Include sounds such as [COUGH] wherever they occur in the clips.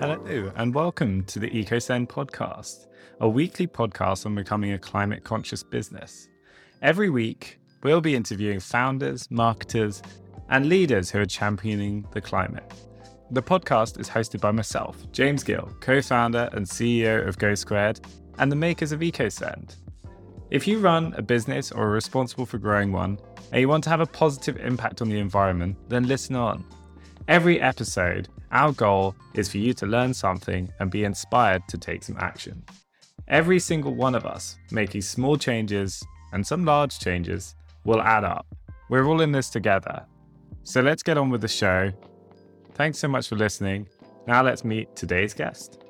Hello, and welcome to the EcoSend podcast, a weekly podcast on becoming a climate conscious business. Every week, we'll be interviewing founders, marketers, and leaders who are championing the climate. The podcast is hosted by myself, James Gill, co founder and CEO of GoSquared, and the makers of EcoSend. If you run a business or are responsible for growing one, and you want to have a positive impact on the environment, then listen on. Every episode, our goal is for you to learn something and be inspired to take some action. Every single one of us making small changes and some large changes will add up. We're all in this together. So let's get on with the show. Thanks so much for listening. Now let's meet today's guest.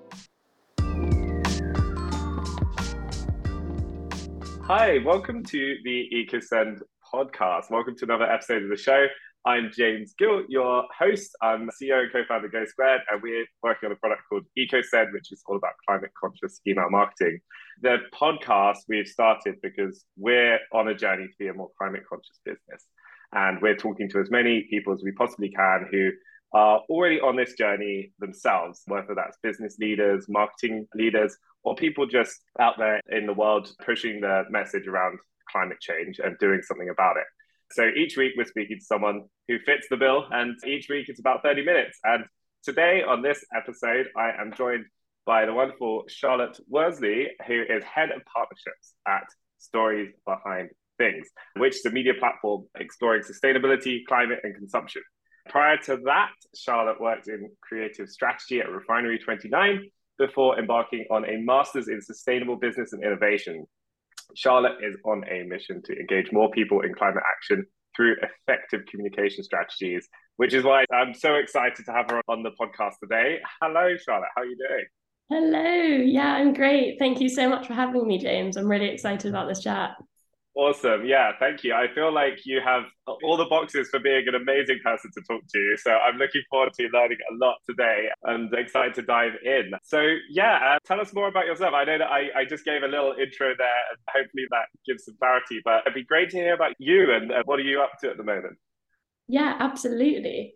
Hi, welcome to the EcoSend podcast. Welcome to another episode of the show. I'm James Gill, your host. I'm CEO and co-founder of GoSquared, and we're working on a product called EcoSend, which is all about climate conscious email marketing. The podcast we've started because we're on a journey to be a more climate conscious business. And we're talking to as many people as we possibly can who are already on this journey themselves, whether that's business leaders, marketing leaders, or people just out there in the world pushing the message around climate change and doing something about it. So each week we're speaking to someone who fits the bill, and each week it's about 30 minutes. And today on this episode, I am joined by the wonderful Charlotte Worsley, who is head of partnerships at Stories Behind Things, which is a media platform exploring sustainability, climate, and consumption. Prior to that, Charlotte worked in creative strategy at Refinery29 before embarking on a master's in sustainable business and innovation Charlotte is on a mission to engage more people in climate action through effective communication strategies, which is why I'm so excited to have her on the podcast today. Hello, Charlotte. How are you doing? Hello. Yeah, I'm great. Thank you so much for having me, James. I'm really excited about this chat. Awesome. Yeah, thank you. I feel like you have all the boxes for being an amazing person to talk to. So I'm looking forward to learning a lot today and excited to dive in. So, yeah, uh, tell us more about yourself. I know that I, I just gave a little intro there, and hopefully that gives some clarity, but it'd be great to hear about you and uh, what are you up to at the moment? Yeah, absolutely.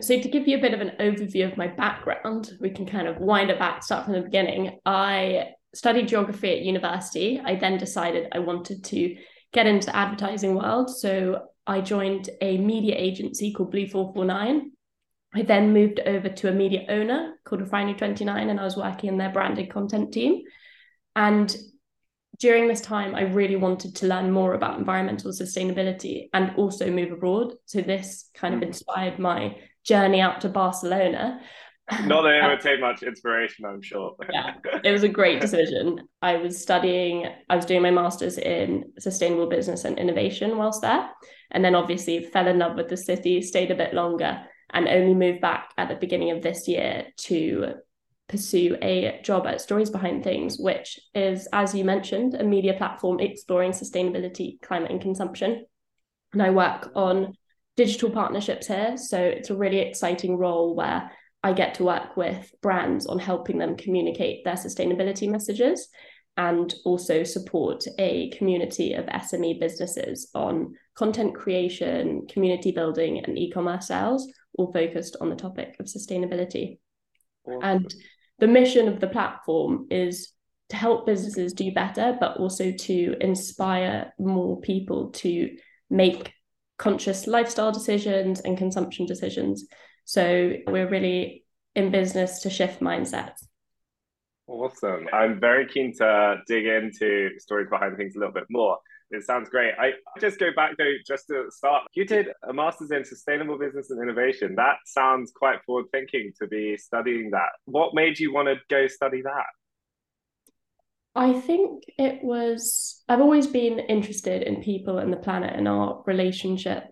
So, to give you a bit of an overview of my background, we can kind of wind it back, start from the beginning. I studied geography at university. I then decided I wanted to get into the advertising world. So I joined a media agency called Blue 449. I then moved over to a media owner called Refinery29, and I was working in their branded content team. And during this time, I really wanted to learn more about environmental sustainability and also move abroad. So this kind of inspired my journey out to Barcelona. Not that it would [LAUGHS] take much inspiration, I'm sure. yeah, it was a great decision. I was studying, I was doing my master's in sustainable business and innovation whilst there. And then obviously fell in love with the city, stayed a bit longer, and only moved back at the beginning of this year to pursue a job at Stories Behind Things, which is, as you mentioned, a media platform exploring sustainability, climate, and consumption. And I work on digital partnerships here. So it's a really exciting role where I get to work with brands on helping them communicate their sustainability messages and also support a community of SME businesses on content creation, community building, and e commerce sales, all focused on the topic of sustainability. Awesome. And the mission of the platform is to help businesses do better, but also to inspire more people to make conscious lifestyle decisions and consumption decisions so we're really in business to shift mindsets. Awesome. I'm very keen to dig into Stories Behind Things a little bit more. It sounds great. I just go back though, just to start. You did a master's in sustainable business and innovation. That sounds quite forward thinking to be studying that. What made you want to go study that? I think it was, I've always been interested in people and the planet and our relationship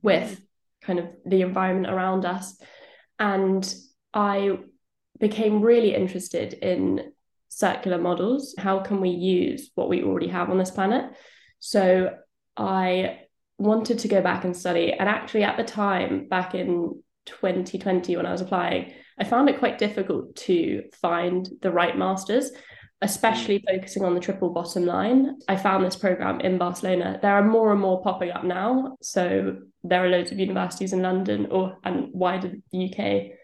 with kind of the environment around us. And I became really interested in circular models. How can we use what we already have on this planet? So I wanted to go back and study. And actually, at the time, back in 2020, when I was applying, I found it quite difficult to find the right masters especially mm. focusing on the triple bottom line. I found this program in Barcelona. There are more and more popping up now. So there are loads of universities in London or and wider the UK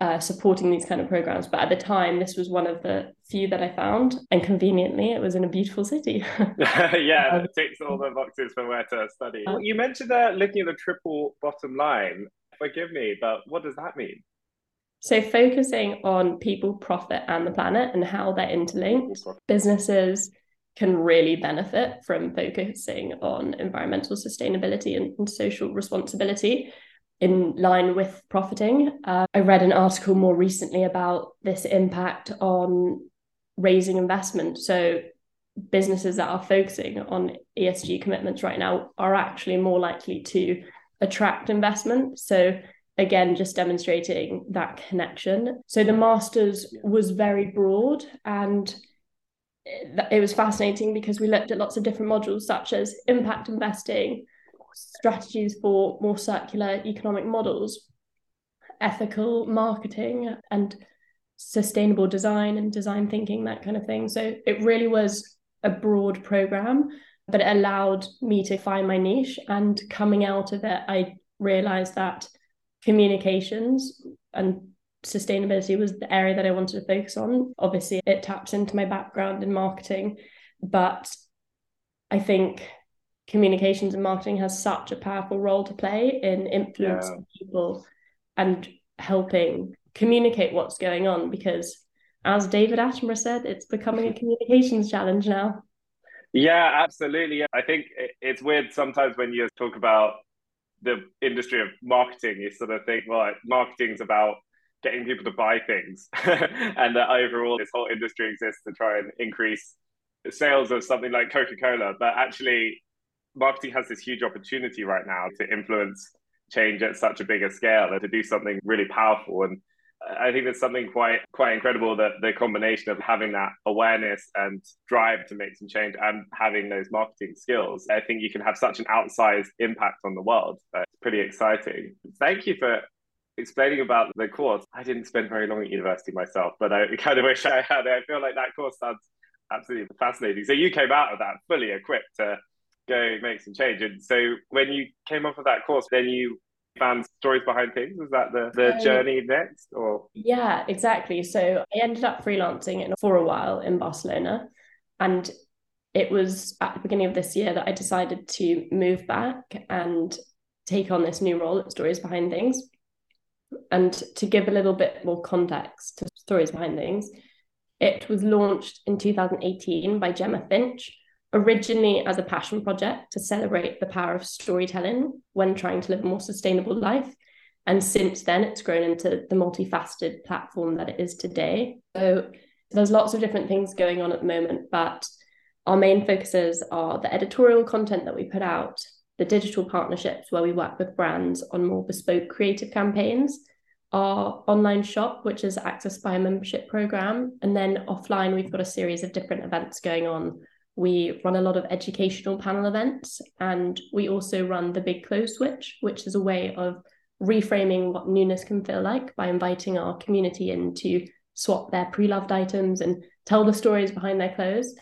uh, supporting these kind of programs. But at the time, this was one of the few that I found, and conveniently, it was in a beautiful city. [LAUGHS] [LAUGHS] yeah, um, it ticks all the boxes for where to study. Uh, you mentioned uh, looking at the triple bottom line. Forgive me, but what does that mean? So, focusing on people, profit, and the planet and how they're interlinked, businesses can really benefit from focusing on environmental sustainability and, and social responsibility in line with profiting. Uh, I read an article more recently about this impact on raising investment. So, businesses that are focusing on ESG commitments right now are actually more likely to attract investment. So, again, just demonstrating that connection. So, the master's was very broad and it was fascinating because we looked at lots of different modules such as impact investing strategies for more circular economic models, ethical marketing, and sustainable design and design thinking, that kind of thing. So it really was a broad program, but it allowed me to find my niche. And coming out of it, I realized that communications and sustainability was the area that I wanted to focus on. Obviously, it taps into my background in marketing, but I think communications and marketing has such a powerful role to play in influencing yeah. people and helping communicate what's going on because as David Attenborough said, it's becoming a [LAUGHS] communications challenge now. Yeah, absolutely. I think it's weird sometimes when you talk about the industry of marketing, you sort of think, well, marketing's about getting people to buy things. [LAUGHS] and that overall, this whole industry exists to try and increase sales of something like Coca Cola. But actually, marketing has this huge opportunity right now to influence change at such a bigger scale and to do something really powerful. And I think there's something quite quite incredible that the combination of having that awareness and drive to make some change and having those marketing skills, I think you can have such an outsized impact on the world. Uh, it's pretty exciting. Thank you for explaining about the course. I didn't spend very long at university myself, but I [LAUGHS] kind of wish I had. I feel like that course sounds absolutely fascinating. So you came out of that fully equipped to go make some change. And so when you came off of that course, then you found Stories Behind Things. Was that the, the um, journey next or? Yeah, exactly. So I ended up freelancing for a while in Barcelona. And it was at the beginning of this year that I decided to move back and take on this new role at Stories Behind Things. And to give a little bit more context to Stories Behind Things, it was launched in 2018 by Gemma Finch, originally as a passion project to celebrate the power of storytelling when trying to live a more sustainable life. And since then, it's grown into the multifaceted platform that it is today. So there's lots of different things going on at the moment, but our main focuses are the editorial content that we put out, the digital partnerships where we work with brands on more bespoke creative campaigns, our online shop, which is accessed by a membership program, and then offline, we've got a series of different events going on we run a lot of educational panel events, and we also run the Big Clothes Switch, which is a way of reframing what newness can feel like by inviting our community in to swap their pre loved items and tell the stories behind their clothes.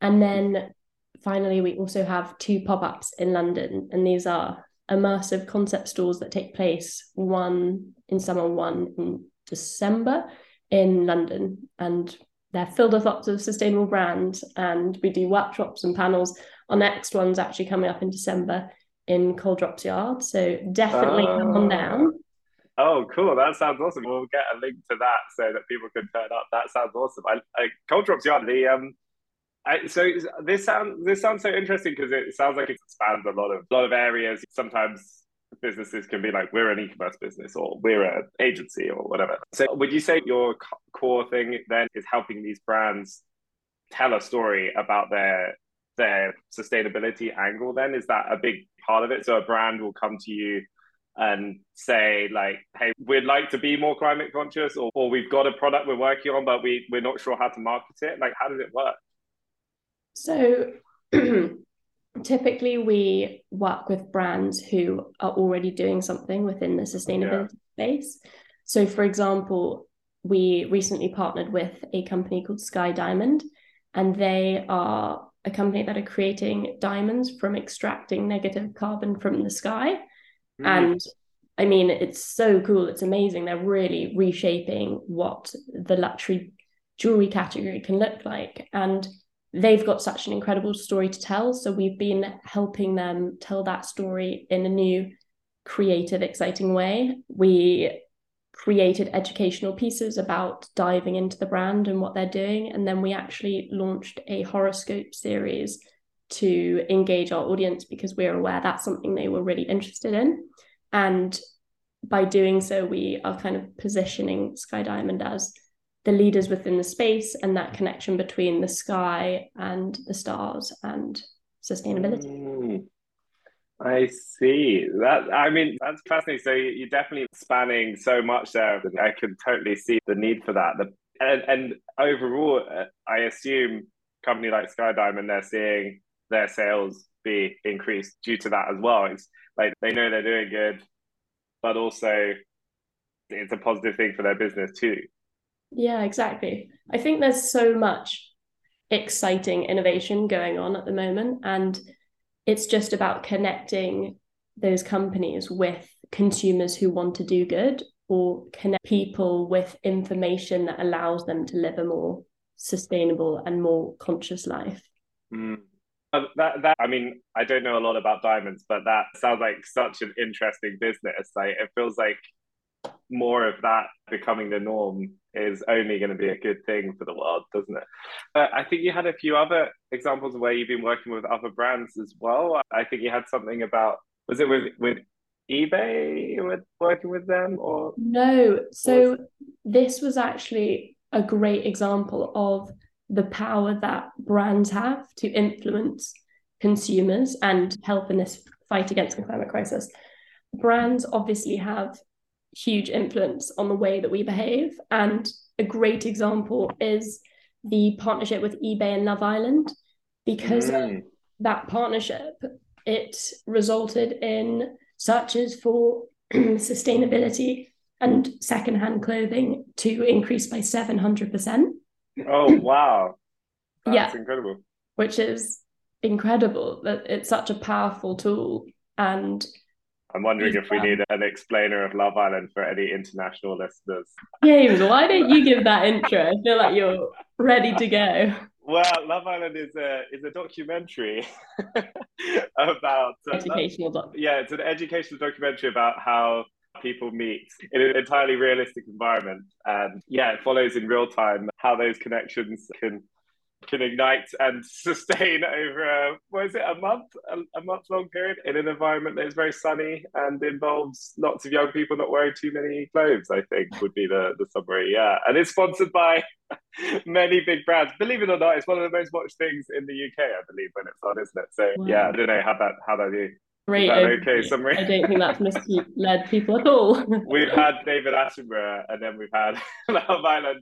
And then finally, we also have two pop ups in London, and these are immersive concept stores that take place one in summer, one in December in London. And they're filled with lots of sustainable brands and we do workshops and panels. Our next one's actually coming up in december in Coal Drops Yard so definitely oh. come on down. Oh cool. That sounds awesome. We'll get a link to that so that people can turn up. That sounds awesome. I, I Coal Drops Yard the um I, so this sounds this sounds so interesting because it sounds like it spans a lot of a lot of areas. Sometimes businesses can be like we're an e-commerce business or we're an agency or whatever. So would you say your core thing then is helping these brands tell a story about their their sustainability angle then? Is that a big part of it? So a brand will come to you and say like hey we'd like to be more climate conscious or, or we've got a product we're working on but we we're not sure how to market it. Like how does it work? So [CLEARS THROAT] typically we work with brands who are already doing something within the sustainability yeah. space. So, for example, we recently partnered with a company called Sky Diamond, and they are a company that are creating diamonds from extracting negative carbon from the sky. Mm. And I mean, it's so cool. It's amazing. They're really reshaping what the luxury jewelry category can look like. And they've got such an incredible story to tell. So we've been helping them tell that story in a new, creative, exciting way. We created educational pieces about diving into the brand and what they're doing. And then we actually launched a horoscope series to engage our audience because we're aware that's something they were really interested in. And by doing so, we are kind of positioning Sky Diamond as the leaders within the space and that connection between the sky and the stars and sustainability. Mm, I see that. I mean, that's fascinating. So you're definitely spanning so much there. I can totally see the need for that. The, and, and overall, uh, I assume company like Sky Diamond, they're seeing their sales be increased due to that as well. It's like they know they're doing good, but also it's a positive thing for their business too. Yeah, exactly. I think there's so much exciting innovation going on at the moment, and it's just about connecting those companies with consumers who want to do good or connect people with information that allows them to live a more sustainable and more conscious life. Mm. Uh, that, that I mean, I don't know a lot about diamonds, but that sounds like such an interesting business. Like it feels like more of that becoming the norm is only going to be a good thing for the world, doesn't it? Uh, I think you had a few other examples where you've been working with other brands as well. I think you had something about was it with with eBay with working with them or no? So was... this was actually a great example of the power that brands have to influence consumers and help in this fight against the climate crisis. Brands obviously have huge influence on the way that we behave. And a great example is the partnership with eBay and Love Island, because mm. that partnership, it resulted in searches for [CLEARS THROAT] sustainability and secondhand clothing to increase by 700%. Oh, [CLEARS THROAT] wow. That's yeah. incredible. Which is incredible that it's such a powerful tool. And I'm wondering if we need an explainer of Love Island for any international listeners. James, why don't you give that intro? I feel like you're ready to go. Well, Love Island is a is a documentary [LAUGHS] about uh, educational. Doc- yeah, it's an educational documentary about how people meet in an entirely realistic environment, and yeah, it follows in real time how those connections can can ignite and [LAUGHS] sustain over is it a month? A, a, month long period in an environment that is very sunny and involves lots of young people not wearing too many clothes i think would be the, the summary yeah. And it's sponsored by [LAUGHS] many big brands. Believe it or not it's one of the most watched things in the uk i believe when it's on isn't it? So wow. yeah i don't know how that how that do Great. Um, okay, summary. I don't think that's misled people at all. [LAUGHS] we've had David Attenborough and then we've had [LAUGHS] Love Island.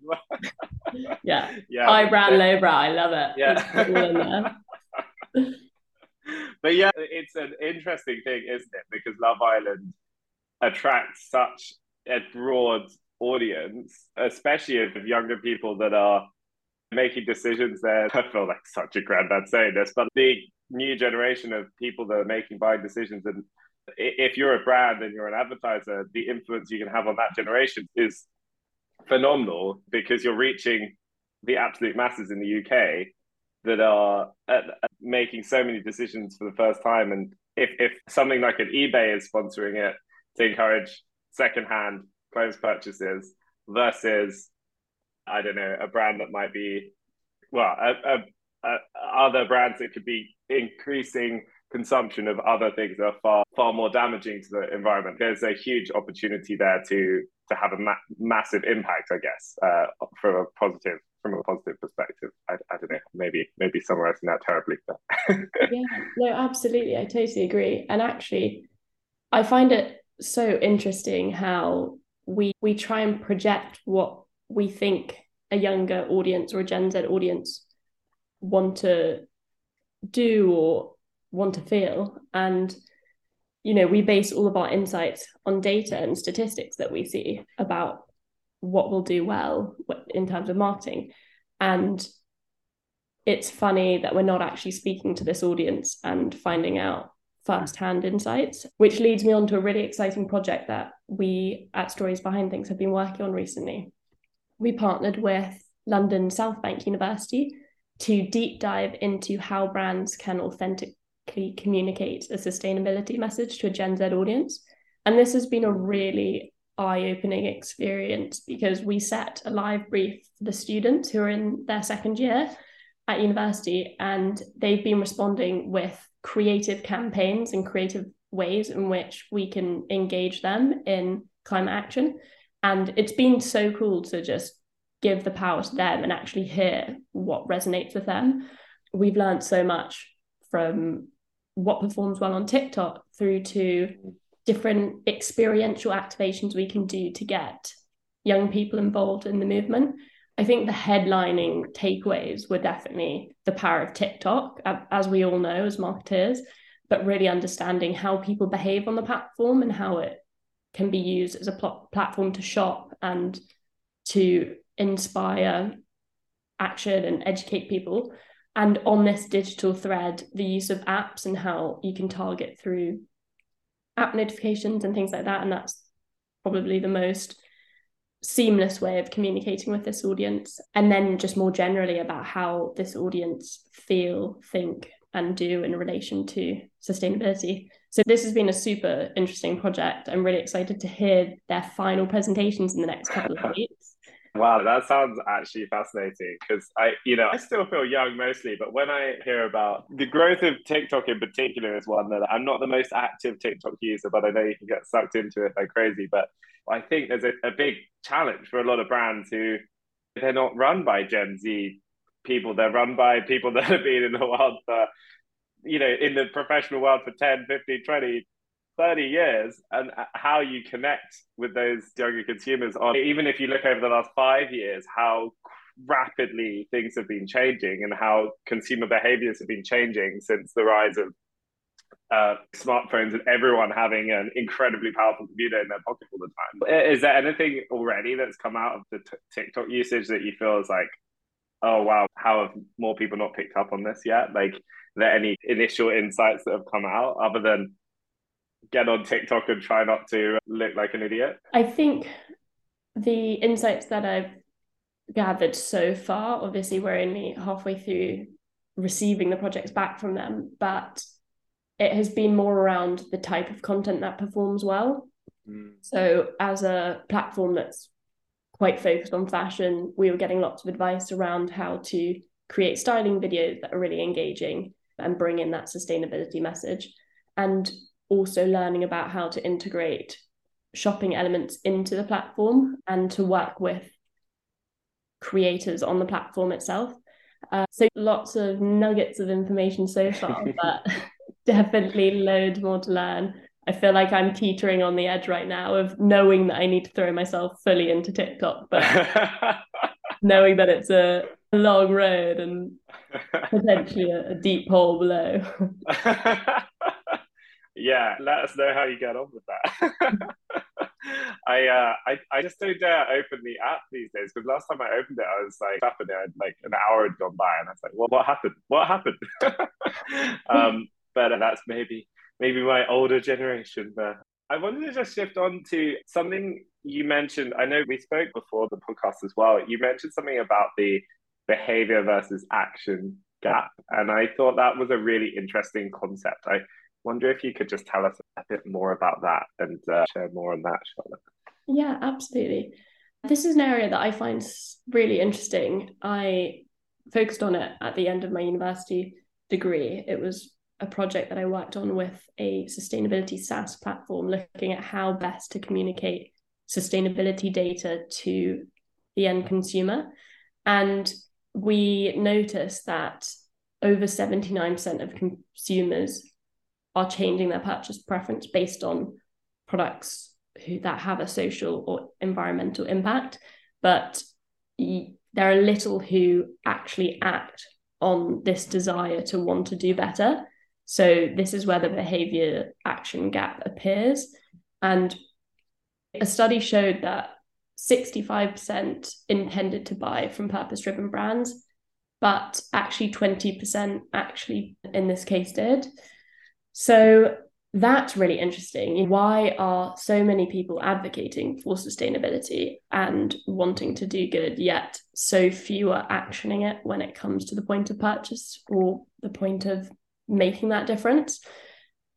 yeah. [LAUGHS] Yeah. High brow, low brow. I love it. Yeah. but yeah, it's an interesting thing, isn't it? Because Love Island attracts such a broad audience, especially of younger people that are making decisions there. I feel like such a granddad saying this, but the new generation of people that are making buying decisions. And if you're a brand and you're an advertiser the influence you can have on that generation is phenomenal because you're reaching the absolute masses in the UK that are at, at making so many decisions for the first time. And if, if something like an eBay is sponsoring it to encourage secondhand clothes purchases versus I don't know a brand that might be well a, a uh, other brands that could be increasing consumption of other things that are far far more damaging to the environment. There's a huge opportunity there to to have a ma- massive impact, I guess, uh, from a positive from a positive perspective. I, I don't know, maybe maybe summarizing that terribly, but [LAUGHS] yeah, no, absolutely, I totally agree. And actually, I find it so interesting how we we try and project what we think a younger audience or a Gen Z audience want to do or want to feel and you know we base all of our insights on data and statistics that we see about what will do well in terms of marketing and it's funny that we're not actually speaking to this audience and finding out first-hand insights, which leads me on to a really exciting project that we at Stories Behind Things have been working on recently. We partnered with London South Bank University to deep dive into how brands can authentically communicate a sustainability message to a Gen Z audience. And this has been a really eye opening experience because we set a live brief for the students who are in their second year at university, and they've been responding with creative campaigns and creative ways in which we can engage them in climate action. And it's been so cool to just give the power to them and actually hear what resonates with them. Mm-hmm. We've learned so much from what performs well on TikTok through to different experiential activations we can do to get young people involved in the movement. I think the headlining takeaways were definitely the power of TikTok, as we all know as marketers, but really understanding how people behave on the platform and how it can be used as a pl- platform to shop and to inspire action and educate people. And on this digital thread, the use of apps and how you can target through app notifications and things like that. And that's probably the most seamless way of communicating with this audience. And then just more generally about how this audience feel, think, and do in relation to sustainability. So this has been a super interesting project. I'm really excited to hear their final presentations in the next couple of weeks. Wow, that sounds actually fascinating because I, you know, I still feel young mostly, but when I hear about the growth of TikTok in particular is one that I'm not the most active TikTok user, but I know you can get sucked into it like crazy. But I think there's a, a big challenge for a lot of brands who they're not run by Gen Z people, they're run by people [LAUGHS] that have been in the world for, you know, in the professional world for 10, 15, 20, 30 years and how you connect with those younger consumers on even if you look over the last five years how rapidly things have been changing and how consumer behaviors have been changing since the rise of uh, smartphones and everyone having an incredibly powerful computer in their pocket all the time. Is there anything already that's come out of the t- TikTok usage that you feel is like, oh wow, how have more people not picked up on this yet? Like, are there any initial insights that have come out other than get on TikTok and try not to look like an idiot? I think the insights that I've gathered so far, obviously, we're only halfway through receiving the projects back from them, but it has been more around the type of content that performs well. Mm. So, as a platform that's quite focused on fashion, we were getting lots of advice around how to create styling videos that are really engaging and bring in that sustainability message. And also learning about how to integrate shopping elements into the platform and to work with creators on the platform itself. Uh, so lots of nuggets of information so far, [LAUGHS] but [LAUGHS] definitely loads more to learn. I feel like I'm teetering on the edge right now of knowing that I need to throw myself fully into TikTok, but [LAUGHS] knowing that it's a long road and potentially a, a deep hole below yeah, let us know how you get on with that. [LAUGHS] I, uh, I I just don't dare open the app these days because last time I opened it, I was like in it, like an hour had gone by, and I was like, "Well, what happened? What happened?" [LAUGHS] um, but that's maybe maybe my older generation. But I wanted to just shift on to something you mentioned. I know we spoke before the podcast as well. You mentioned something about the behavior versus action gap, and I thought that was a really interesting concept. I wonder if you could just tell us a bit more about that and uh, share more on that, Charlotte. Yeah, absolutely. This is an area that I find really interesting. I focused on it at the end of my university degree. It was a project that I worked on with a sustainability SaaS platform looking at how best to communicate sustainability data to the end consumer. And we noticed that over 79% of consumers are changing their purchase preference based on products who, that have a social or environmental impact, but there are little who actually act on this desire to want to do better. So this is where the behavior action gap appears. And a study showed that 65% intended to buy from purpose driven brands, but actually 20% actually in this case did. So that's really interesting. Why are so many people advocating for sustainability and wanting to do good, yet so few are actioning it when it comes to the point of purchase or the point of making that difference?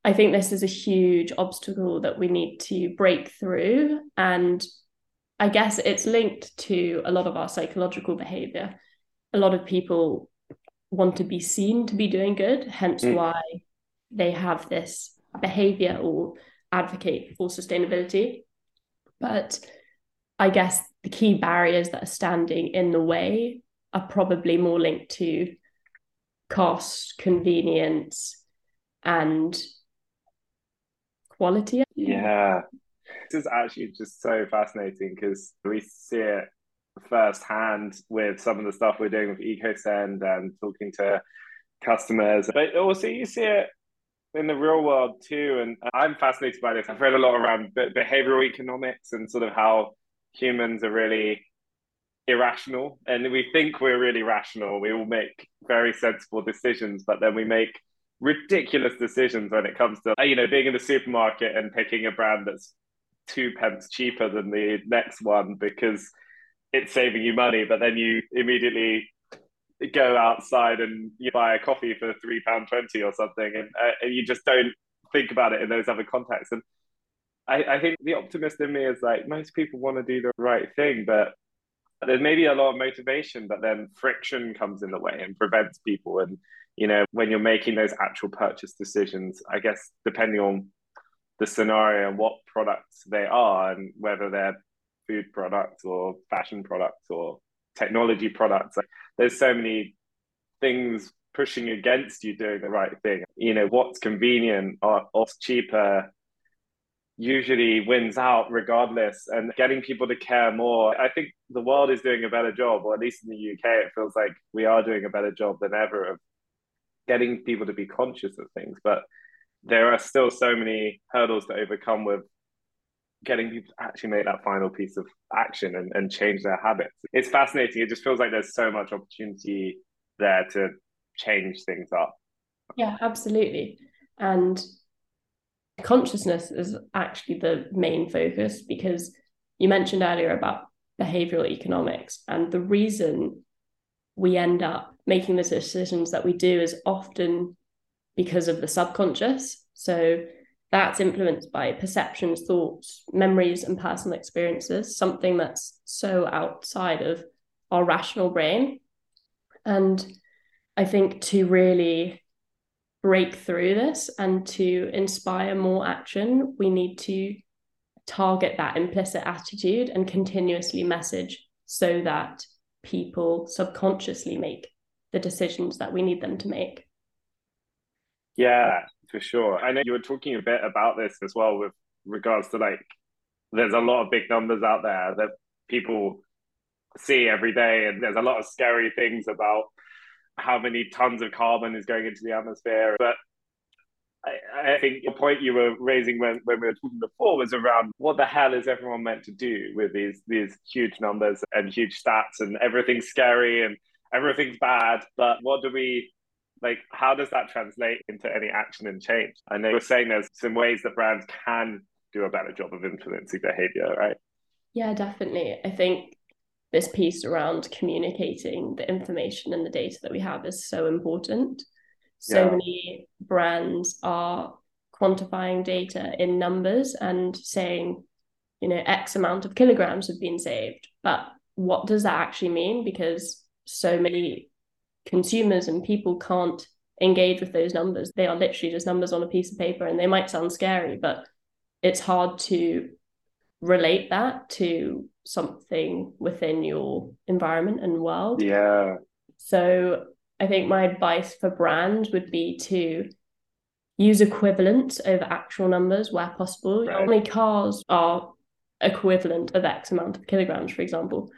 I think this is a huge obstacle that we need to break through. And I guess it's linked to a lot of our psychological behavior. A lot of people want to be seen to be doing good, hence mm. why they have this behavior or advocate for sustainability. But I guess the key barriers that are standing in the way are probably more linked to cost, convenience, and quality. Yeah. This is actually just so fascinating because we see it firsthand with some of the stuff we're doing with EcoSend and talking to customers. But also you see it in the real world too. And I'm fascinated by this. I've read a lot around behavioral economics and sort of how humans are really irrational. And we think we're really rational. We all make very sensible decisions, but then we make ridiculous decisions when it comes to, you know, being in the supermarket and picking a brand that's two pence cheaper than the next one because it's saving you money. But then you immediately go outside and you buy a coffee for three pound twenty or something, and, uh, and you just don't think about it in those other contexts. And I, I think the optimist in me is like most people want to do the right thing, but there's maybe a lot of motivation, but then friction comes in the way and prevents people. And you know, when you're making those actual purchase decisions, I guess depending on the scenario and what products they are and whether they're food products or fashion products or technology products. There's so many things pushing against you doing the right thing. You know, what's convenient or what's cheaper usually wins out regardless and getting people to care more. I think the world is doing a better job, or at least in the UK, it feels like we are doing a better job than ever of getting people to be conscious of things. But there are still so many hurdles to overcome with getting people to actually make that final piece of action and, and change their habits. It's fascinating. It just feels like there's so much opportunity there to change things up. Yeah, absolutely. And consciousness is actually the main focus because you mentioned earlier about behavioral economics and the reason we end up making the decisions that we do is often because of the subconscious so that's influenced by perceptions, thoughts, memories, and personal experiences, something that's so outside of our rational brain. And I think to really break through this and to inspire more action, we need to target that implicit attitude and continuously message so that people subconsciously make the decisions that we need them to make. Yeah, for sure. I know you were talking a bit about this as well with regards to like there's a lot of big numbers out there that people see every day and there's a lot of scary things about how many tons of carbon is going into the atmosphere but I, I think the point you were raising when, when we were talking before was around what the hell is everyone meant to do with these these huge numbers and huge stats and everything's scary and everything's bad but what do we like how does that translate into any action and change? I know you're saying there's some ways that brands can do a better job of influencing behavior right? Yeah definitely. I think this piece around communicating the information and the data that we have is so important. So yeah. many brands are quantifying data in numbers and saying you know x amount of kilograms have been saved but what does that actually mean? Because so many consumers and people can't engage with those numbers. They are literally just numbers on a piece of paper and they might sound scary, but it's hard to relate that to something within your environment and world. Yeah. So I think my advice for brands would be to use equivalents over actual numbers where possible. Right. How many cars are equivalent of X amount of kilograms, for example?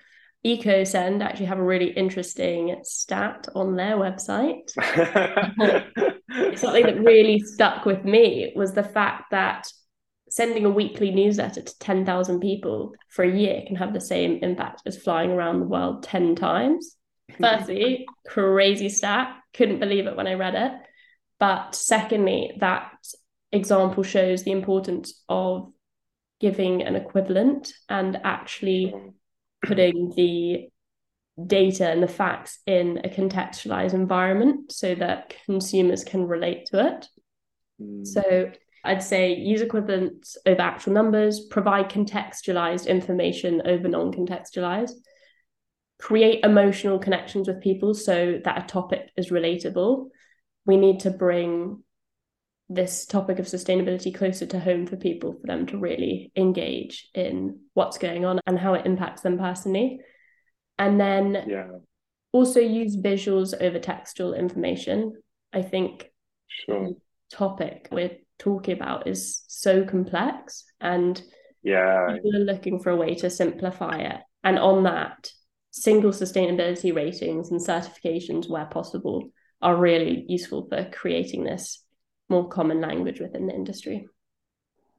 EcoSend actually have a really interesting stat on their website. [LAUGHS] Something that really stuck with me was the fact that sending a weekly newsletter to 10,000 people for a year can have the same impact as flying around the world 10 times. Firstly, [LAUGHS] crazy stat. Couldn't believe it when I read it. But secondly, that example shows the importance of giving an equivalent and actually putting the data and the facts in a contextualized environment so that consumers can relate to it. Mm. So I'd say use equivalents over actual numbers, provide contextualized information over non contextualized, create emotional connections with people so that a topic is relatable. We need to bring this topic of sustainability closer to home for people for them to really engage in what's going on and how it impacts them personally and then yeah. also use visuals over textual information i think sure. the topic we're talking about is so complex and yeah people are looking for a way to simplify it and on that single sustainability ratings and certifications where possible are really useful for creating this more common language within the industry.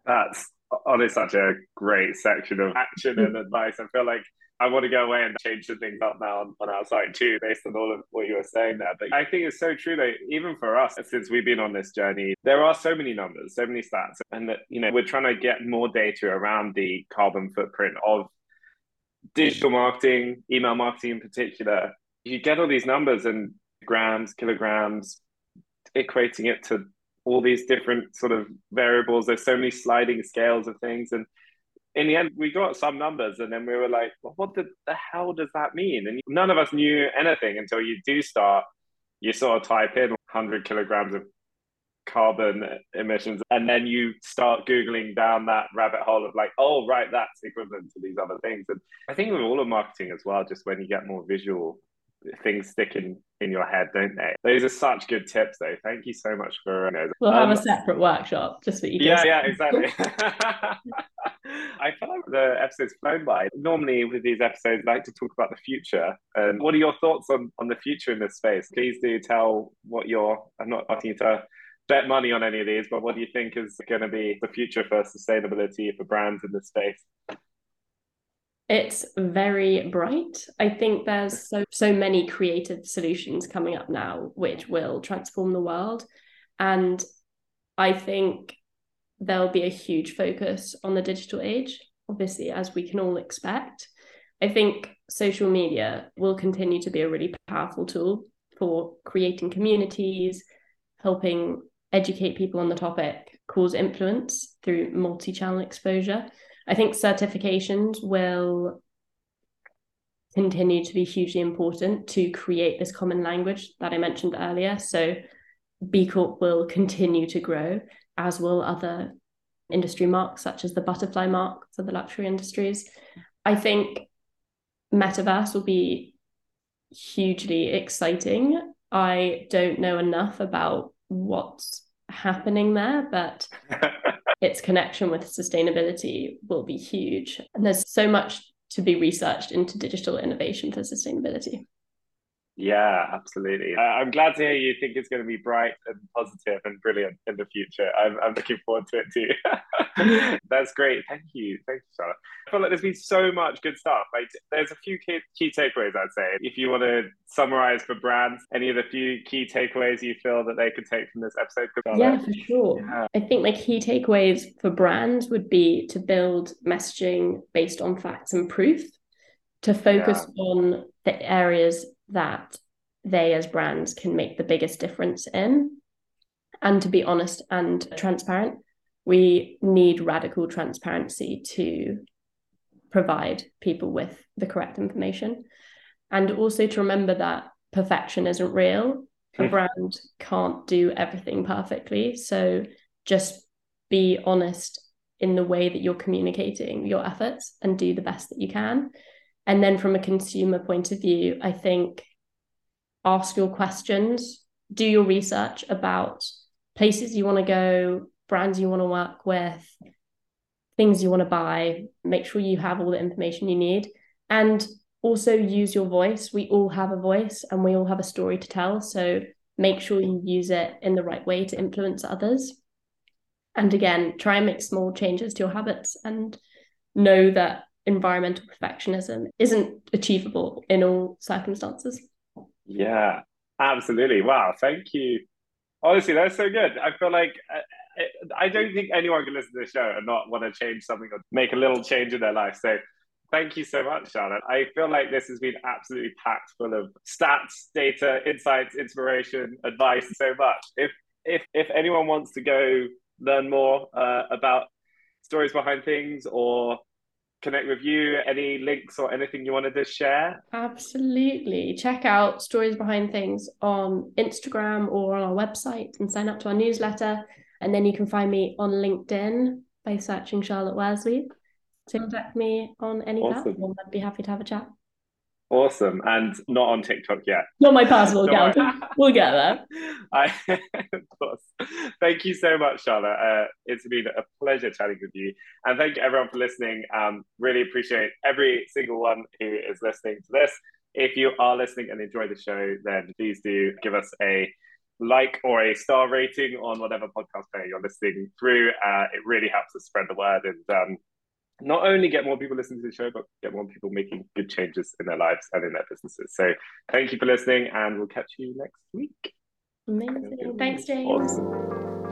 That's honestly such a great section of action and mm. advice. I feel like I want to go away and change the things up now on, on our site too, based on all of what you were saying there. But I think it's so true that even for us, since we've been on this journey, there are so many numbers, so many stats, and that you know we're trying to get more data around the carbon footprint of digital marketing, email marketing in particular. You get all these numbers and grams, kilograms, equating it to all these different sort of variables. There's so many sliding scales of things. And in the end, we got some numbers and then we were like, well, what the, the hell does that mean? And none of us knew anything until you do start, you sort of type in 100 kilograms of carbon emissions and then you start googling down that rabbit hole of like oh right that's equivalent to these other things and i think with all of marketing as well just when you get more visual things stick in in your head, don't they? Those are such good tips, though. Thank you so much for. You know, we'll um, have a separate workshop just for you. Yeah, yeah, exactly. [LAUGHS] I feel like the episode's flown by. Normally, with these episodes, I like to talk about the future. Um, what are your thoughts on on the future in this space? Please do tell what your. I'm not asking you to bet money on any of these, but what do you think is going to be the future for sustainability for brands in this space? It's very bright. I think there's so so many creative solutions coming up now which will transform the world and I think there'll be a huge focus on the digital age obviously as we can all expect. I think social media will continue to be a really powerful tool for creating communities, helping educate people on the topic, cause influence through multi-channel exposure. I think certifications will continue to be hugely important to create this common language that I mentioned earlier. So B Corp will continue to grow, as will other industry marks, such as the butterfly mark for the luxury industries. I think metaverse will be hugely exciting. I don't know enough about what's happening there, but [LAUGHS] its connection with sustainability will be huge. And there's so much to be researched into digital innovation for sustainability. Yeah, absolutely. I'm glad to hear you think it's going to be bright and positive and brilliant in the future. I'm, I'm looking forward to it too. [LAUGHS] That's great. Thank you. Thank you, Charlotte. I feel like there's been so much good stuff. Like, there's a few key, key takeaways, I'd say. If you want to summarize for brands, any of the few key takeaways you feel that they could take from this episode? Yeah, for sure. Yeah. I think the key takeaways for brands would be to build messaging based on facts and proof, to focus yeah. on the areas that they as brands can make the biggest difference in. And to be honest and transparent, we need radical transparency to provide people with the correct information. And also to remember that perfection isn't real. A hmm. brand can't do everything perfectly. So just be honest in the way that you're communicating your efforts and do the best that you can. And then from a consumer point of view, I think ask your questions, do your research about places you want to go, brands you want to work with, things you want to buy, make sure you have all the information you need. And also use your voice. We all have a voice and we all have a story to tell. So make sure you use it in the right way to influence others. And again, try and make small changes to your habits and know that environmental perfectionism isn't achievable in all circumstances. Yeah, absolutely. Wow. Thank you Honestly, that's so good. I feel like uh, I don't think anyone can listen to the show and not want to change something or make a little change in their life. So thank you so much, Charlotte. I feel like this has been absolutely packed full of stats, data, insights, inspiration, advice, so much. If if if anyone wants to go learn more uh, about Stories Behind Things or connect with you, any links or anything you wanted to share? Absolutely. Check out Stories Behind Things on Instagram or on our website and sign up to our newsletter. And then you can find me on LinkedIn by searching Charlotte Worsley. Contact me on any awesome. platform. I'd be happy to have a chat. Awesome. And not on TikTok yet. Not my personal account. we'll get there. [LAUGHS] I, of course. Thank you so much, Charlotte. Uh, it's been a pleasure chatting with you. And thank you everyone for listening. Um, really appreciate every single one who is listening to this. If you are listening and enjoy the show, then please do give us a like or a star rating on whatever podcast player you're listening through. Uh, it really helps us spread the word and um, not only get more people listening to the show, but get more people making good changes in their lives and in their businesses. So thank you for listening, and we'll catch you next week. Amazing. Thanks, James. Awesome.